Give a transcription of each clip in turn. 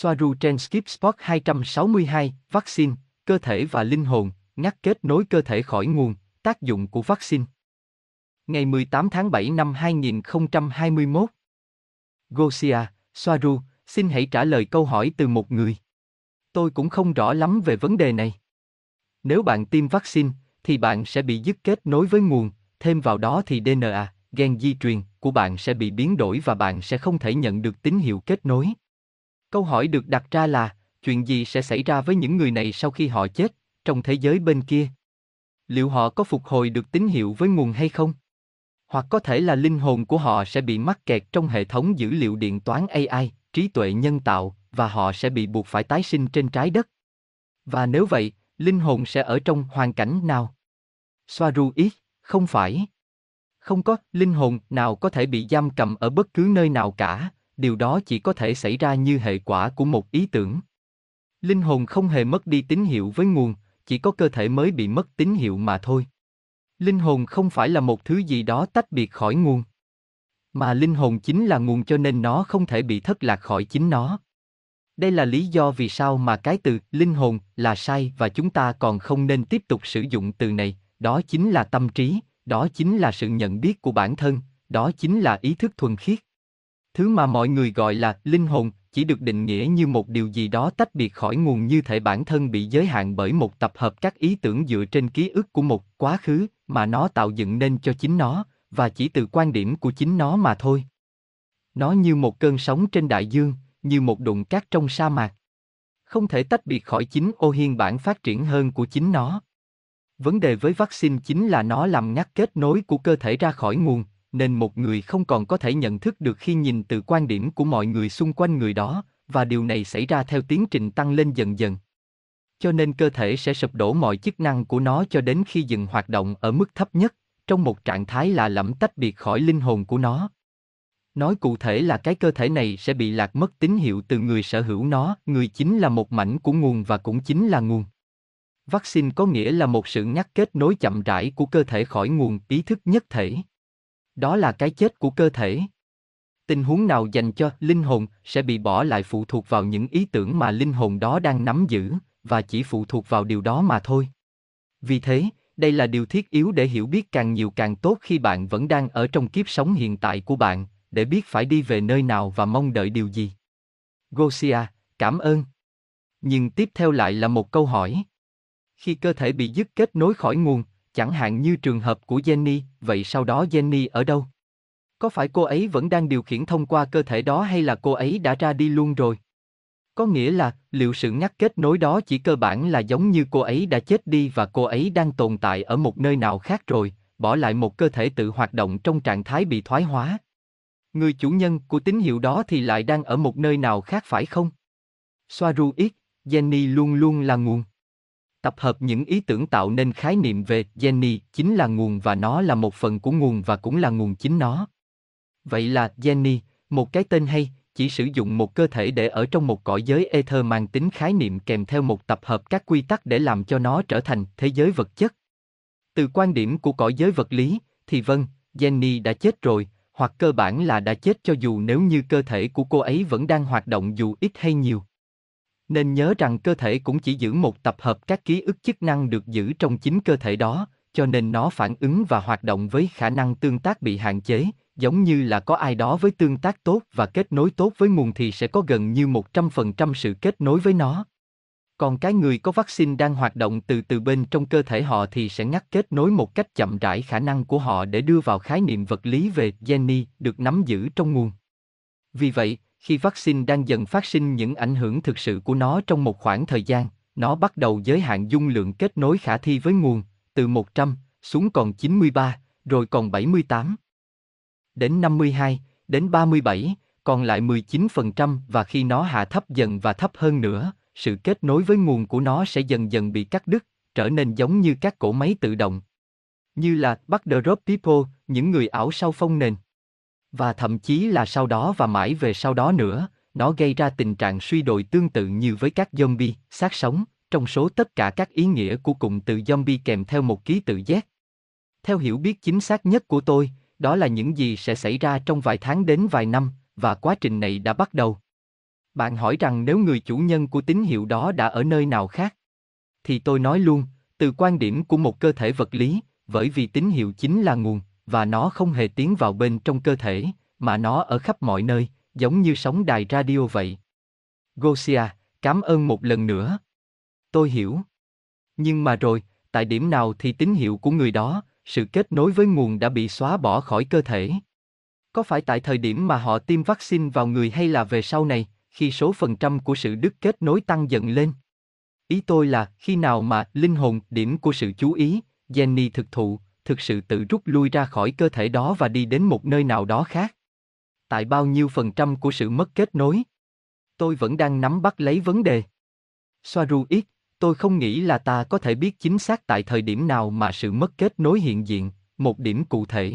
Soaru trên Skip Spot 262, vaccine, cơ thể và linh hồn, ngắt kết nối cơ thể khỏi nguồn, tác dụng của vaccine. Ngày 18 tháng 7 năm 2021. Gosia, Soaru, xin hãy trả lời câu hỏi từ một người. Tôi cũng không rõ lắm về vấn đề này. Nếu bạn tiêm vaccine, thì bạn sẽ bị dứt kết nối với nguồn, thêm vào đó thì DNA, gen di truyền của bạn sẽ bị biến đổi và bạn sẽ không thể nhận được tín hiệu kết nối. Câu hỏi được đặt ra là, chuyện gì sẽ xảy ra với những người này sau khi họ chết, trong thế giới bên kia? Liệu họ có phục hồi được tín hiệu với nguồn hay không? Hoặc có thể là linh hồn của họ sẽ bị mắc kẹt trong hệ thống dữ liệu điện toán AI, trí tuệ nhân tạo, và họ sẽ bị buộc phải tái sinh trên trái đất. Và nếu vậy, linh hồn sẽ ở trong hoàn cảnh nào? Soaru ý, không phải. Không có linh hồn nào có thể bị giam cầm ở bất cứ nơi nào cả, điều đó chỉ có thể xảy ra như hệ quả của một ý tưởng. Linh hồn không hề mất đi tín hiệu với nguồn, chỉ có cơ thể mới bị mất tín hiệu mà thôi. Linh hồn không phải là một thứ gì đó tách biệt khỏi nguồn. Mà linh hồn chính là nguồn cho nên nó không thể bị thất lạc khỏi chính nó. Đây là lý do vì sao mà cái từ linh hồn là sai và chúng ta còn không nên tiếp tục sử dụng từ này, đó chính là tâm trí, đó chính là sự nhận biết của bản thân, đó chính là ý thức thuần khiết. Thứ mà mọi người gọi là linh hồn chỉ được định nghĩa như một điều gì đó tách biệt khỏi nguồn như thể bản thân bị giới hạn bởi một tập hợp các ý tưởng dựa trên ký ức của một quá khứ mà nó tạo dựng nên cho chính nó và chỉ từ quan điểm của chính nó mà thôi. Nó như một cơn sóng trên đại dương, như một đụng cát trong sa mạc. Không thể tách biệt khỏi chính ô hiên bản phát triển hơn của chính nó. Vấn đề với vaccine chính là nó làm ngắt kết nối của cơ thể ra khỏi nguồn, nên một người không còn có thể nhận thức được khi nhìn từ quan điểm của mọi người xung quanh người đó, và điều này xảy ra theo tiến trình tăng lên dần dần. Cho nên cơ thể sẽ sụp đổ mọi chức năng của nó cho đến khi dừng hoạt động ở mức thấp nhất, trong một trạng thái lạ lẫm tách biệt khỏi linh hồn của nó. Nói cụ thể là cái cơ thể này sẽ bị lạc mất tín hiệu từ người sở hữu nó, người chính là một mảnh của nguồn và cũng chính là nguồn. Vaccine có nghĩa là một sự ngắt kết nối chậm rãi của cơ thể khỏi nguồn ý thức nhất thể. Đó là cái chết của cơ thể. Tình huống nào dành cho linh hồn sẽ bị bỏ lại phụ thuộc vào những ý tưởng mà linh hồn đó đang nắm giữ, và chỉ phụ thuộc vào điều đó mà thôi. Vì thế, đây là điều thiết yếu để hiểu biết càng nhiều càng tốt khi bạn vẫn đang ở trong kiếp sống hiện tại của bạn, để biết phải đi về nơi nào và mong đợi điều gì. Gosia, cảm ơn. Nhưng tiếp theo lại là một câu hỏi. Khi cơ thể bị dứt kết nối khỏi nguồn, chẳng hạn như trường hợp của Jenny, vậy sau đó Jenny ở đâu? Có phải cô ấy vẫn đang điều khiển thông qua cơ thể đó hay là cô ấy đã ra đi luôn rồi? Có nghĩa là, liệu sự ngắt kết nối đó chỉ cơ bản là giống như cô ấy đã chết đi và cô ấy đang tồn tại ở một nơi nào khác rồi, bỏ lại một cơ thể tự hoạt động trong trạng thái bị thoái hóa. Người chủ nhân của tín hiệu đó thì lại đang ở một nơi nào khác phải không? Soaru X, Jenny luôn luôn là nguồn. Tập hợp những ý tưởng tạo nên khái niệm về Jenny chính là nguồn và nó là một phần của nguồn và cũng là nguồn chính nó. Vậy là Jenny, một cái tên hay, chỉ sử dụng một cơ thể để ở trong một cõi giới ether mang tính khái niệm kèm theo một tập hợp các quy tắc để làm cho nó trở thành thế giới vật chất. Từ quan điểm của cõi giới vật lý, thì vâng, Jenny đã chết rồi, hoặc cơ bản là đã chết cho dù nếu như cơ thể của cô ấy vẫn đang hoạt động dù ít hay nhiều. Nên nhớ rằng cơ thể cũng chỉ giữ một tập hợp các ký ức chức năng được giữ trong chính cơ thể đó, cho nên nó phản ứng và hoạt động với khả năng tương tác bị hạn chế, giống như là có ai đó với tương tác tốt và kết nối tốt với nguồn thì sẽ có gần như 100% sự kết nối với nó. Còn cái người có vaccine đang hoạt động từ từ bên trong cơ thể họ thì sẽ ngắt kết nối một cách chậm rãi khả năng của họ để đưa vào khái niệm vật lý về Jenny được nắm giữ trong nguồn. Vì vậy, khi vaccine đang dần phát sinh những ảnh hưởng thực sự của nó trong một khoảng thời gian, nó bắt đầu giới hạn dung lượng kết nối khả thi với nguồn, từ 100 xuống còn 93, rồi còn 78. Đến 52, đến 37, còn lại 19% và khi nó hạ thấp dần và thấp hơn nữa, sự kết nối với nguồn của nó sẽ dần dần bị cắt đứt, trở nên giống như các cỗ máy tự động. Như là Bắt Drop People, những người ảo sau phong nền. Và thậm chí là sau đó và mãi về sau đó nữa, nó gây ra tình trạng suy đồi tương tự như với các zombie, xác sống, trong số tất cả các ý nghĩa của cụm từ zombie kèm theo một ký tự Z. Theo hiểu biết chính xác nhất của tôi, đó là những gì sẽ xảy ra trong vài tháng đến vài năm, và quá trình này đã bắt đầu. Bạn hỏi rằng nếu người chủ nhân của tín hiệu đó đã ở nơi nào khác? Thì tôi nói luôn, từ quan điểm của một cơ thể vật lý, bởi vì tín hiệu chính là nguồn, và nó không hề tiến vào bên trong cơ thể, mà nó ở khắp mọi nơi, giống như sóng đài radio vậy. Gosia, cảm ơn một lần nữa. Tôi hiểu. Nhưng mà rồi, tại điểm nào thì tín hiệu của người đó, sự kết nối với nguồn đã bị xóa bỏ khỏi cơ thể. Có phải tại thời điểm mà họ tiêm vaccine vào người hay là về sau này, khi số phần trăm của sự đứt kết nối tăng dần lên? Ý tôi là khi nào mà linh hồn, điểm của sự chú ý, Jenny thực thụ, thực sự tự rút lui ra khỏi cơ thể đó và đi đến một nơi nào đó khác. Tại bao nhiêu phần trăm của sự mất kết nối? Tôi vẫn đang nắm bắt lấy vấn đề. Soaru ít, tôi không nghĩ là ta có thể biết chính xác tại thời điểm nào mà sự mất kết nối hiện diện, một điểm cụ thể.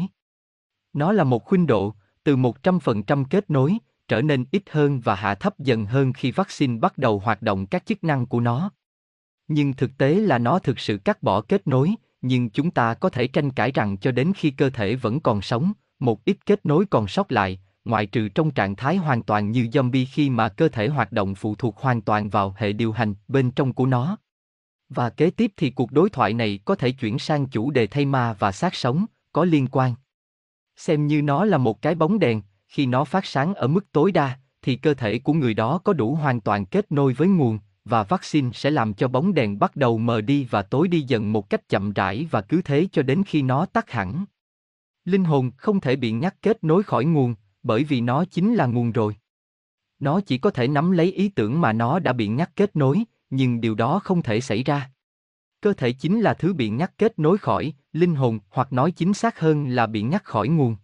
Nó là một khuynh độ, từ 100% kết nối, trở nên ít hơn và hạ thấp dần hơn khi vaccine bắt đầu hoạt động các chức năng của nó. Nhưng thực tế là nó thực sự cắt bỏ kết nối, nhưng chúng ta có thể tranh cãi rằng cho đến khi cơ thể vẫn còn sống, một ít kết nối còn sót lại, ngoại trừ trong trạng thái hoàn toàn như zombie khi mà cơ thể hoạt động phụ thuộc hoàn toàn vào hệ điều hành bên trong của nó. Và kế tiếp thì cuộc đối thoại này có thể chuyển sang chủ đề thay ma và xác sống, có liên quan. Xem như nó là một cái bóng đèn, khi nó phát sáng ở mức tối đa, thì cơ thể của người đó có đủ hoàn toàn kết nối với nguồn, và vaccine sẽ làm cho bóng đèn bắt đầu mờ đi và tối đi dần một cách chậm rãi và cứ thế cho đến khi nó tắt hẳn. Linh hồn không thể bị ngắt kết nối khỏi nguồn, bởi vì nó chính là nguồn rồi. Nó chỉ có thể nắm lấy ý tưởng mà nó đã bị ngắt kết nối, nhưng điều đó không thể xảy ra. Cơ thể chính là thứ bị ngắt kết nối khỏi, linh hồn, hoặc nói chính xác hơn là bị ngắt khỏi nguồn.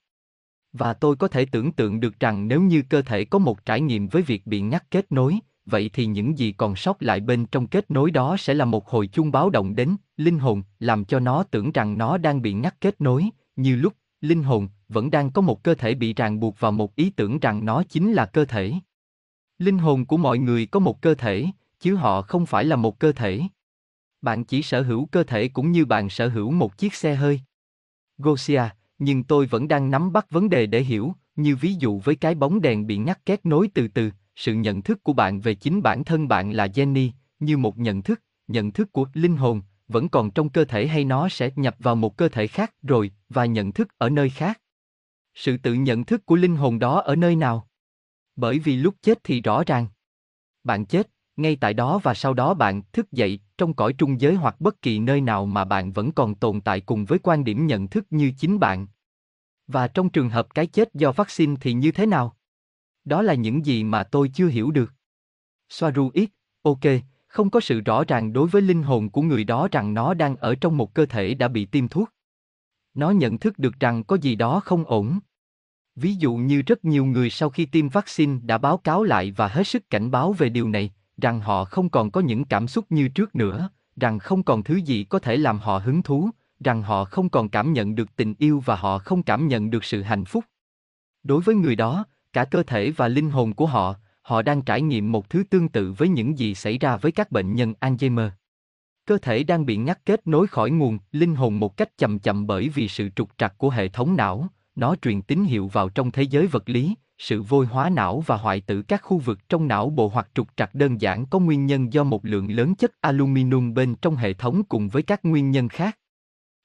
Và tôi có thể tưởng tượng được rằng nếu như cơ thể có một trải nghiệm với việc bị ngắt kết nối, vậy thì những gì còn sót lại bên trong kết nối đó sẽ là một hồi chuông báo động đến linh hồn, làm cho nó tưởng rằng nó đang bị ngắt kết nối, như lúc linh hồn vẫn đang có một cơ thể bị ràng buộc vào một ý tưởng rằng nó chính là cơ thể. Linh hồn của mọi người có một cơ thể, chứ họ không phải là một cơ thể. Bạn chỉ sở hữu cơ thể cũng như bạn sở hữu một chiếc xe hơi. Gosia, nhưng tôi vẫn đang nắm bắt vấn đề để hiểu, như ví dụ với cái bóng đèn bị ngắt kết nối từ từ, sự nhận thức của bạn về chính bản thân bạn là Jenny, như một nhận thức, nhận thức của linh hồn, vẫn còn trong cơ thể hay nó sẽ nhập vào một cơ thể khác rồi, và nhận thức ở nơi khác. Sự tự nhận thức của linh hồn đó ở nơi nào? Bởi vì lúc chết thì rõ ràng. Bạn chết, ngay tại đó và sau đó bạn thức dậy trong cõi trung giới hoặc bất kỳ nơi nào mà bạn vẫn còn tồn tại cùng với quan điểm nhận thức như chính bạn. Và trong trường hợp cái chết do vaccine thì như thế nào? Đó là những gì mà tôi chưa hiểu được. Soaru ít, ok, không có sự rõ ràng đối với linh hồn của người đó rằng nó đang ở trong một cơ thể đã bị tiêm thuốc. Nó nhận thức được rằng có gì đó không ổn. Ví dụ như rất nhiều người sau khi tiêm vaccine đã báo cáo lại và hết sức cảnh báo về điều này, rằng họ không còn có những cảm xúc như trước nữa, rằng không còn thứ gì có thể làm họ hứng thú, rằng họ không còn cảm nhận được tình yêu và họ không cảm nhận được sự hạnh phúc. Đối với người đó, cả cơ thể và linh hồn của họ, họ đang trải nghiệm một thứ tương tự với những gì xảy ra với các bệnh nhân Alzheimer. Cơ thể đang bị ngắt kết nối khỏi nguồn linh hồn một cách chậm chậm bởi vì sự trục trặc của hệ thống não, nó truyền tín hiệu vào trong thế giới vật lý, sự vôi hóa não và hoại tử các khu vực trong não bộ hoặc trục trặc đơn giản có nguyên nhân do một lượng lớn chất aluminum bên trong hệ thống cùng với các nguyên nhân khác.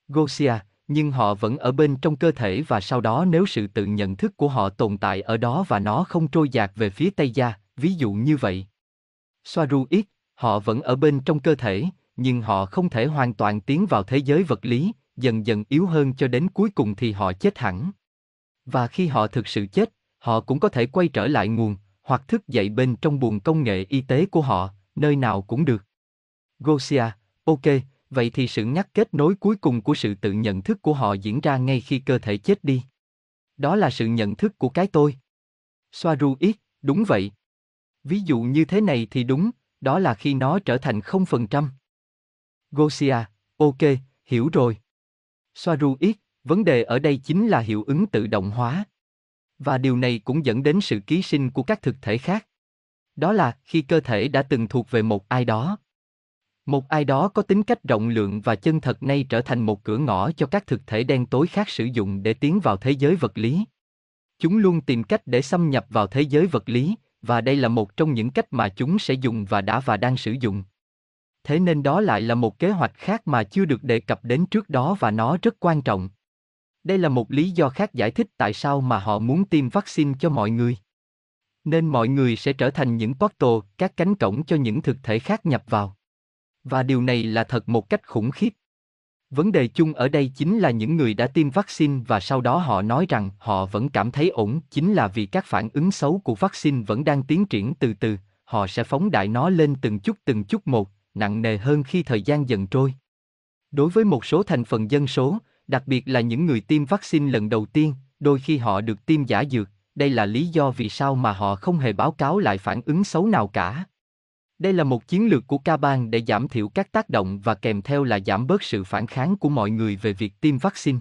Gosia, nhưng họ vẫn ở bên trong cơ thể và sau đó nếu sự tự nhận thức của họ tồn tại ở đó và nó không trôi dạt về phía tây da, ví dụ như vậy. Soaru ít, họ vẫn ở bên trong cơ thể, nhưng họ không thể hoàn toàn tiến vào thế giới vật lý, dần dần yếu hơn cho đến cuối cùng thì họ chết hẳn. Và khi họ thực sự chết, họ cũng có thể quay trở lại nguồn, hoặc thức dậy bên trong buồng công nghệ y tế của họ, nơi nào cũng được. Gosia, ok, vậy thì sự ngắt kết nối cuối cùng của sự tự nhận thức của họ diễn ra ngay khi cơ thể chết đi. Đó là sự nhận thức của cái tôi. Soaru ít, đúng vậy. Ví dụ như thế này thì đúng, đó là khi nó trở thành không phần trăm. Gosia, ok, hiểu rồi. Soaru ít, vấn đề ở đây chính là hiệu ứng tự động hóa. Và điều này cũng dẫn đến sự ký sinh của các thực thể khác. Đó là khi cơ thể đã từng thuộc về một ai đó. Một ai đó có tính cách rộng lượng và chân thật nay trở thành một cửa ngõ cho các thực thể đen tối khác sử dụng để tiến vào thế giới vật lý. Chúng luôn tìm cách để xâm nhập vào thế giới vật lý, và đây là một trong những cách mà chúng sẽ dùng và đã và đang sử dụng. Thế nên đó lại là một kế hoạch khác mà chưa được đề cập đến trước đó và nó rất quan trọng. Đây là một lý do khác giải thích tại sao mà họ muốn tiêm vaccine cho mọi người. Nên mọi người sẽ trở thành những portal, các cánh cổng cho những thực thể khác nhập vào. Và điều này là thật một cách khủng khiếp. Vấn đề chung ở đây chính là những người đã tiêm vaccine và sau đó họ nói rằng họ vẫn cảm thấy ổn, chính là vì các phản ứng xấu của vaccine vẫn đang tiến triển từ từ, họ sẽ phóng đại nó lên từng chút từng chút một, nặng nề hơn khi thời gian dần trôi. Đối với một số thành phần dân số, đặc biệt là những người tiêm vaccine lần đầu tiên, đôi khi họ được tiêm giả dược, đây là lý do vì sao mà họ không hề báo cáo lại phản ứng xấu nào cả. Đây là một chiến lược của ca bang để giảm thiểu các tác động và kèm theo là giảm bớt sự phản kháng của mọi người về việc tiêm vaccine.